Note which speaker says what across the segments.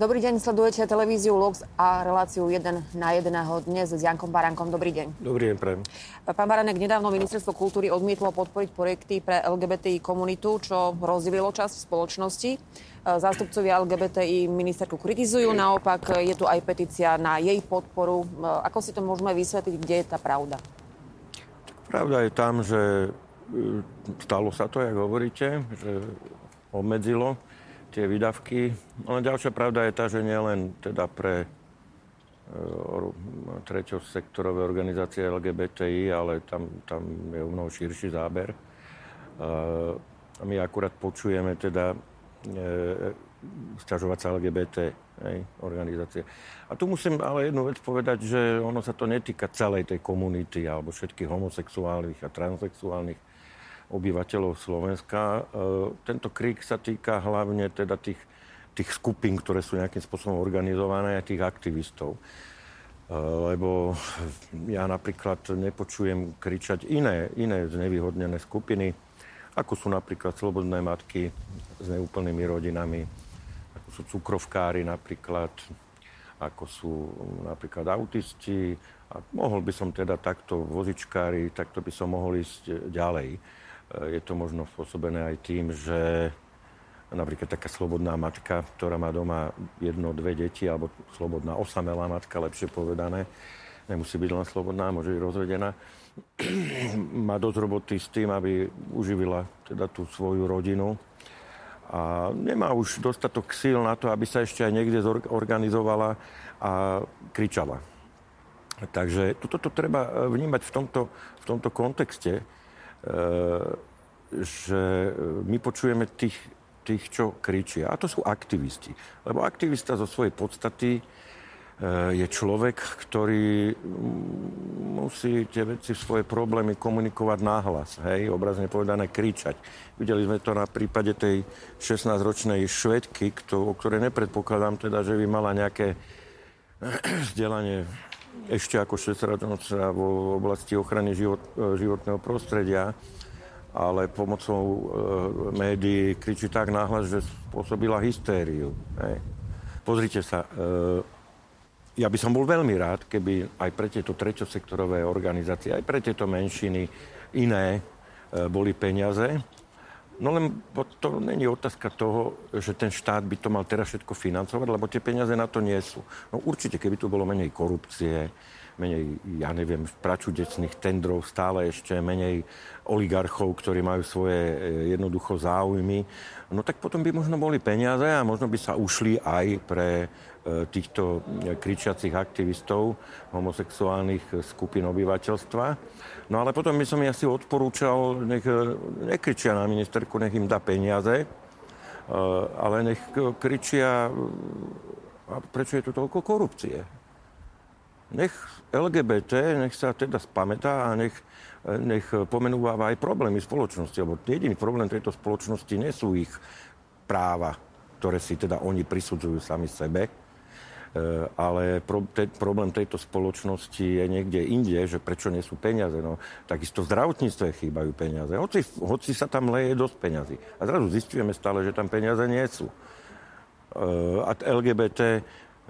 Speaker 1: Dobrý deň, sledujete televíziu Lux a reláciu 1 na 1 dnes s Jankom Barankom. Dobrý deň.
Speaker 2: Dobrý deň, prajem.
Speaker 1: Pán Baranek, nedávno Ministerstvo kultúry odmietlo podporiť projekty pre LGBTI komunitu, čo rozdielilo časť spoločnosti. Zástupcovia LGBTI ministerku kritizujú, naopak je tu aj petícia na jej podporu. Ako si to môžeme vysvetliť, kde je tá pravda?
Speaker 2: Pravda je tam, že e, stalo sa to, jak hovoríte, že obmedzilo tie výdavky. Ale ďalšia pravda je tá, že nielen teda pre e, treťosektorové organizácie LGBTI, ale tam, tam je mnoho širší záber. A my akurát počujeme teda e, sťažovať sa LGBT hej, organizácie. A tu musím ale jednu vec povedať, že ono sa to netýka celej tej komunity alebo všetkých homosexuálnych a transexuálnych obyvateľov Slovenska. E, tento krík sa týka hlavne teda tých, tých skupín, ktoré sú nejakým spôsobom organizované a tých aktivistov. E, lebo ja napríklad nepočujem kričať iné, iné znevýhodnené skupiny, ako sú napríklad slobodné matky s neúplnými rodinami, ako sú cukrovkári napríklad, ako sú napríklad autisti. A mohol by som teda takto vozičkári, takto by som mohol ísť ďalej. Je to možno spôsobené aj tým, že napríklad taká slobodná matka, ktorá má doma jedno, dve deti, alebo slobodná osamelá matka, lepšie povedané, nemusí byť len slobodná, môže byť rozvedená, má dosť roboty s tým, aby uživila teda tú svoju rodinu a nemá už dostatok síl na to, aby sa ešte aj niekde zorganizovala a kričala. Takže toto treba vnímať v tomto, v tomto kontexte že my počujeme tých, tých, čo kričia. A to sú aktivisti. Lebo aktivista zo svojej podstaty je človek, ktorý musí tie veci, svoje problémy komunikovať náhlas, hej, obrazne povedané kričať. Videli sme to na prípade tej 16-ročnej švedky, kto, o ktorej nepredpokladám teda, že by mala nejaké vzdelanie ešte ako šestradnočná v oblasti ochrany život, e, životného prostredia, ale pomocou e, médií kričí tak náhlas, že spôsobila hystériu. Hej. Pozrite sa, e, ja by som bol veľmi rád, keby aj pre tieto treťosektorové organizácie, aj pre tieto menšiny iné e, boli peniaze, No len to není otázka toho, že ten štát by to mal teraz všetko financovať, lebo tie peniaze na to nie sú. No určite, keby tu bolo menej korupcie, menej, ja neviem, pračudecných tendrov, stále ešte menej oligarchov, ktorí majú svoje e, jednoducho záujmy, no tak potom by možno boli peniaze a možno by sa ušli aj pre e, týchto kričiacich aktivistov homosexuálnych skupín obyvateľstva. No ale potom by som ja si odporúčal, nech e, nekričia na ministerku, nech im dá peniaze, e, ale nech kričia, a prečo je tu toľko korupcie? Nech LGBT, nech sa teda spamätá a nech, nech pomenúváva aj problémy spoločnosti, lebo jediný problém tejto spoločnosti nie sú ich práva, ktoré si teda oni prisudzujú sami sebe, Eh, ale pro, te, problém tejto spoločnosti je niekde inde, že prečo nie sú peniaze. No, takisto v zdravotníctve chýbajú peniaze. Hoci, hoci sa tam leje dosť peniazy. A zrazu zistujeme stále, že tam peniaze nie sú. Eh, a LGBT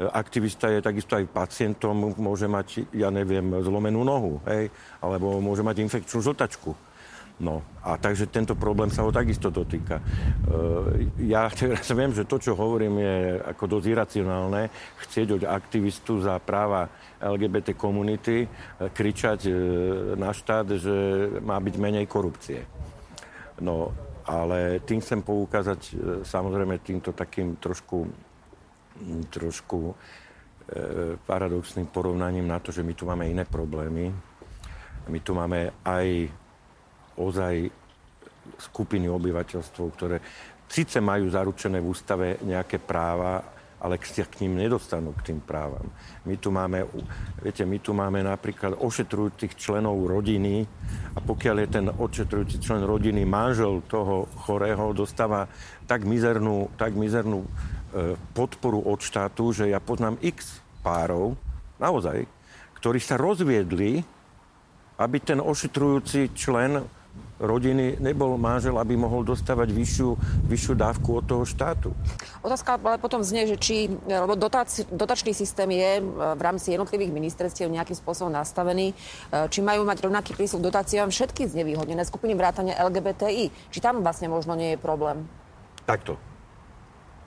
Speaker 2: aktivista je takisto aj pacientom, môže mať, ja neviem, zlomenú nohu, hej, alebo môže mať infekčnú žltačku No a takže tento problém sa ho takisto dotýka. E, ja teraz viem, že to, čo hovorím, je ako dosť iracionálne. Chcieť od aktivistu za práva LGBT komunity e, kričať e, na štát, že má byť menej korupcie. No, ale tým chcem poukázať samozrejme týmto takým trošku, trošku paradoxným porovnaním na to, že my tu máme iné problémy. My tu máme aj ozaj skupiny obyvateľstva, ktoré síce majú zaručené v ústave nejaké práva, ale sa k ním nedostanú k tým právam. My tu máme, viete, my tu máme napríklad ošetrujúcich členov rodiny a pokiaľ je ten ošetrujúci člen rodiny manžel toho chorého, dostáva tak mizernú, tak mizernú e, podporu od štátu, že ja poznám x párov, naozaj, ktorí sa rozviedli, aby ten ošetrujúci člen rodiny nebol manžel, aby mohol dostávať vyššiu, vyššiu dávku od toho štátu.
Speaker 1: Otázka ale potom znie, že či, lebo dotac, dotačný systém je v rámci jednotlivých ministerstiev nejakým spôsobom nastavený, či majú mať rovnaký prístup k dotáciám všetky znevýhodnené skupiny vrátane LGBTI. Či tam vlastne možno nie je problém?
Speaker 2: Takto.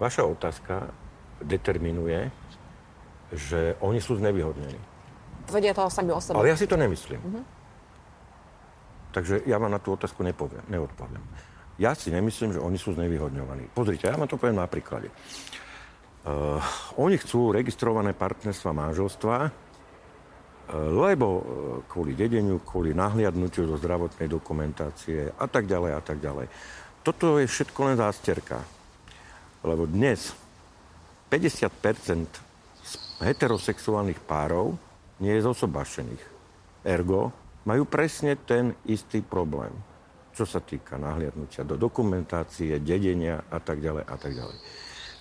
Speaker 2: Vaša otázka determinuje, že oni sú znevýhodnení.
Speaker 1: Tvrdia toho sami o sebe.
Speaker 2: Ale ja si to nemyslím. Uh-huh. Takže ja vám na tú otázku nepoviem, neodpoviem. Ja si nemyslím, že oni sú znevýhodňovaní. Pozrite, ja vám to poviem na príklade. Uh, oni chcú registrované partnerstva manželstva, uh, lebo uh, kvôli dedeniu, kvôli nahliadnutiu do zdravotnej dokumentácie a tak ďalej a tak ďalej. Toto je všetko len zásterka. Lebo dnes 50% heterosexuálnych párov nie je zosobášených. Ergo, majú presne ten istý problém, čo sa týka nahliadnutia do dokumentácie, dedenia a tak ďalej a tak ďalej.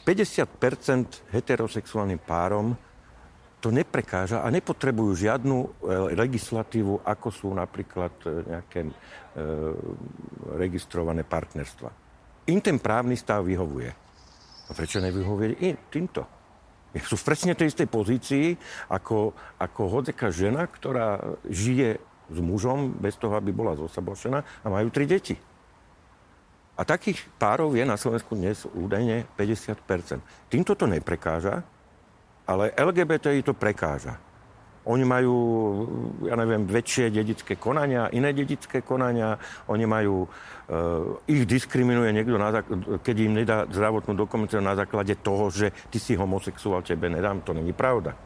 Speaker 2: 50% heterosexuálnym párom to neprekáža a nepotrebujú žiadnu e, legislatívu, ako sú napríklad e, nejaké e, registrované partnerstva. Im ten právny stav vyhovuje. A prečo nevyhovuje im týmto? Sú presne tej istej pozícii ako, ako hodzeka žena, ktorá žije s mužom bez toho, aby bola zosabošená a majú tri deti. A takých párov je na Slovensku dnes údajne 50% Týmto to neprekáža, ale LGBTI to prekáža. Oni majú, ja neviem, väčšie dedické konania, iné dedické konania. Oni majú, uh, ich diskriminuje niekto, na keď im nedá zdravotnú dokumentáciu na základe toho, že ty si homosexuál, tebe nedám. To není pravda.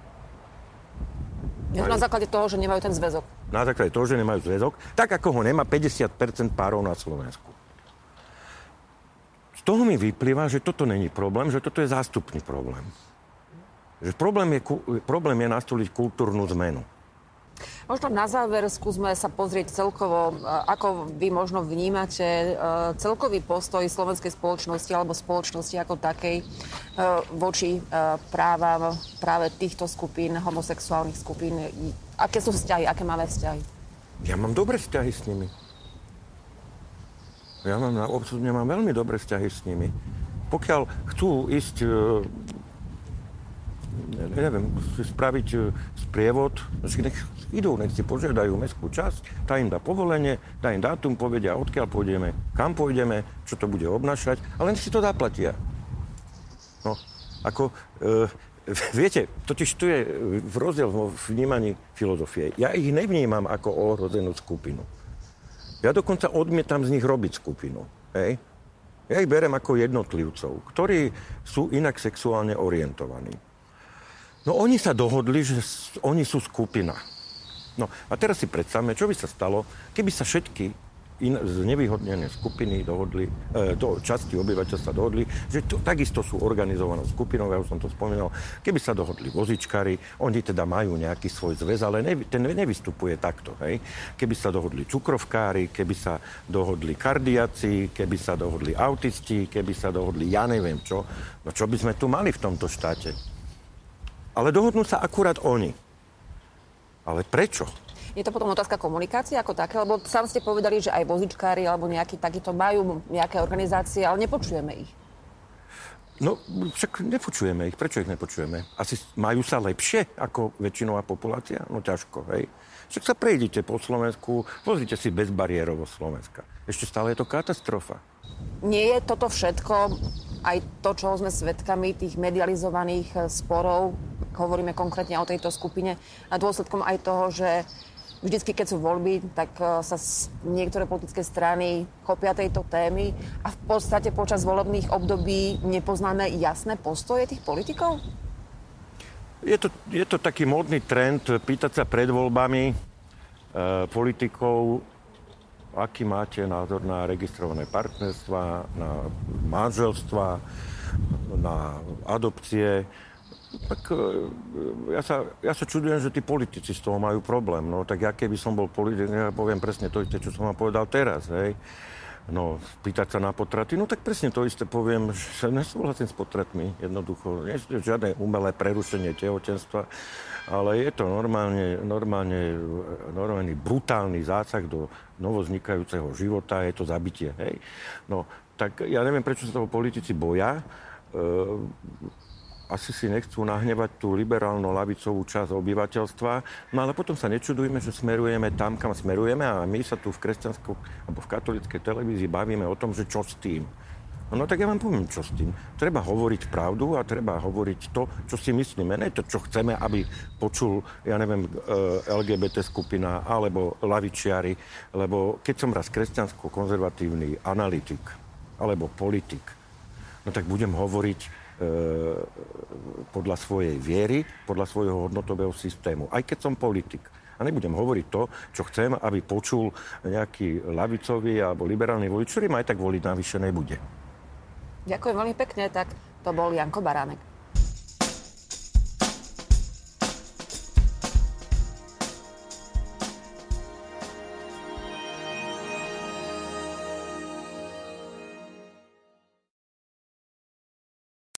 Speaker 1: To na základe toho, že nemajú ten zväzok.
Speaker 2: Na základe toho, že nemajú zväzok, tak ako ho nemá 50% párov na Slovensku. Z toho mi vyplýva, že toto není problém, že toto je zástupný problém. Že problém je, problém je nastoliť kultúrnu zmenu.
Speaker 1: Možno na záver skúsme sa pozrieť celkovo, e, ako vy možno vnímate e, celkový postoj slovenskej spoločnosti alebo spoločnosti ako takej e, voči právam práve týchto skupín, homosexuálnych skupín. Aké sú vzťahy, aké máme vzťahy?
Speaker 2: Ja mám dobré vzťahy s nimi. Ja mám, absolútne mám veľmi dobré vzťahy s nimi. Pokiaľ chcú ísť neviem, spraviť sprievod, nech idú, nech si požiadajú mestskú časť, tá im dá povolenie, dá im dátum, povedia, odkiaľ pôjdeme, kam pôjdeme, čo to bude obnašať, ale nech si to zaplatia. No, ako, e, viete, totiž tu je v rozdiel vo vnímaní filozofie. Ja ich nevnímam ako ohrozenú skupinu. Ja dokonca odmietam z nich robiť skupinu. Hej? Ja ich berem ako jednotlivcov, ktorí sú inak sexuálne orientovaní. No oni sa dohodli, že oni sú skupina. No a teraz si predstavme, čo by sa stalo, keby sa všetky in, znevýhodnené skupiny dohodli, e, do časti obyvateľstva dohodli, že to, takisto sú organizovanou skupinou, ja už som to spomínal, keby sa dohodli vozičkári, oni teda majú nejaký svoj zväz, ale ne, ten nevystupuje takto, hej. Keby sa dohodli cukrovkári, keby sa dohodli kardiaci, keby sa dohodli autisti, keby sa dohodli ja neviem čo, no čo by sme tu mali v tomto štáte? Ale dohodnú sa akurát oni. Ale prečo?
Speaker 1: Je to potom otázka komunikácie ako také, lebo sám ste povedali, že aj vozičkári alebo nejakí takíto majú nejaké organizácie, ale nepočujeme ich.
Speaker 2: No, však nepočujeme ich. Prečo ich nepočujeme? Asi majú sa lepšie ako väčšinová populácia? No ťažko, hej. Však sa prejdite po Slovensku, pozrite si bezbariérovo Slovenska. Ešte stále je to katastrofa.
Speaker 1: Nie je toto všetko aj to, čo sme svedkami, tých medializovaných sporov, hovoríme konkrétne o tejto skupine, a dôsledkom aj toho, že vždycky, keď sú voľby, tak eh, sa niektoré politické strany chopia tejto témy a v podstate počas volebných období nepoznáme jasné postoje tých politikov?
Speaker 2: Je to, je to taký módny trend pýtať sa pred voľbami e, politikov, aký máte názor na registrované partnerstva, na manželstva, na adopcie. Tak e, ja sa, ja sa čudujem, že tí politici z toho majú problém. No tak ja keby som bol politik, ja poviem presne to čo som vám povedal teraz. Hej. No, pýtať sa na potraty, no tak presne to isté poviem, že nesúhlasím s potratmi, jednoducho. Nie je žiadne umelé prerušenie tehotenstva, ale je to normálne, normálne, normálny brutálny zásah do novoznikajúceho života, je to zabitie. Hej? No, tak ja neviem, prečo sa toho politici boja. E, asi si nechcú nahnevať tú liberálno-lavicovú časť obyvateľstva, no ale potom sa nečudujeme, že smerujeme tam, kam smerujeme a my sa tu v kresťanskom alebo v katolíckej televízii bavíme o tom, že čo s tým. No tak ja vám poviem, čo s tým. Treba hovoriť pravdu a treba hovoriť to, čo si myslíme. Ne to, čo chceme, aby počul, ja neviem, e, LGBT skupina alebo lavičiari, lebo keď som raz kresťansko-konzervatívny analytik alebo politik, no tak budem hovoriť podľa svojej viery, podľa svojho hodnotového systému. Aj keď som politik. A nebudem hovoriť to, čo chcem, aby počul nejaký lavicový alebo liberálny volič, ktorý ma aj tak voliť navyše nebude.
Speaker 1: Ďakujem veľmi pekne, tak to bol Janko Baránek.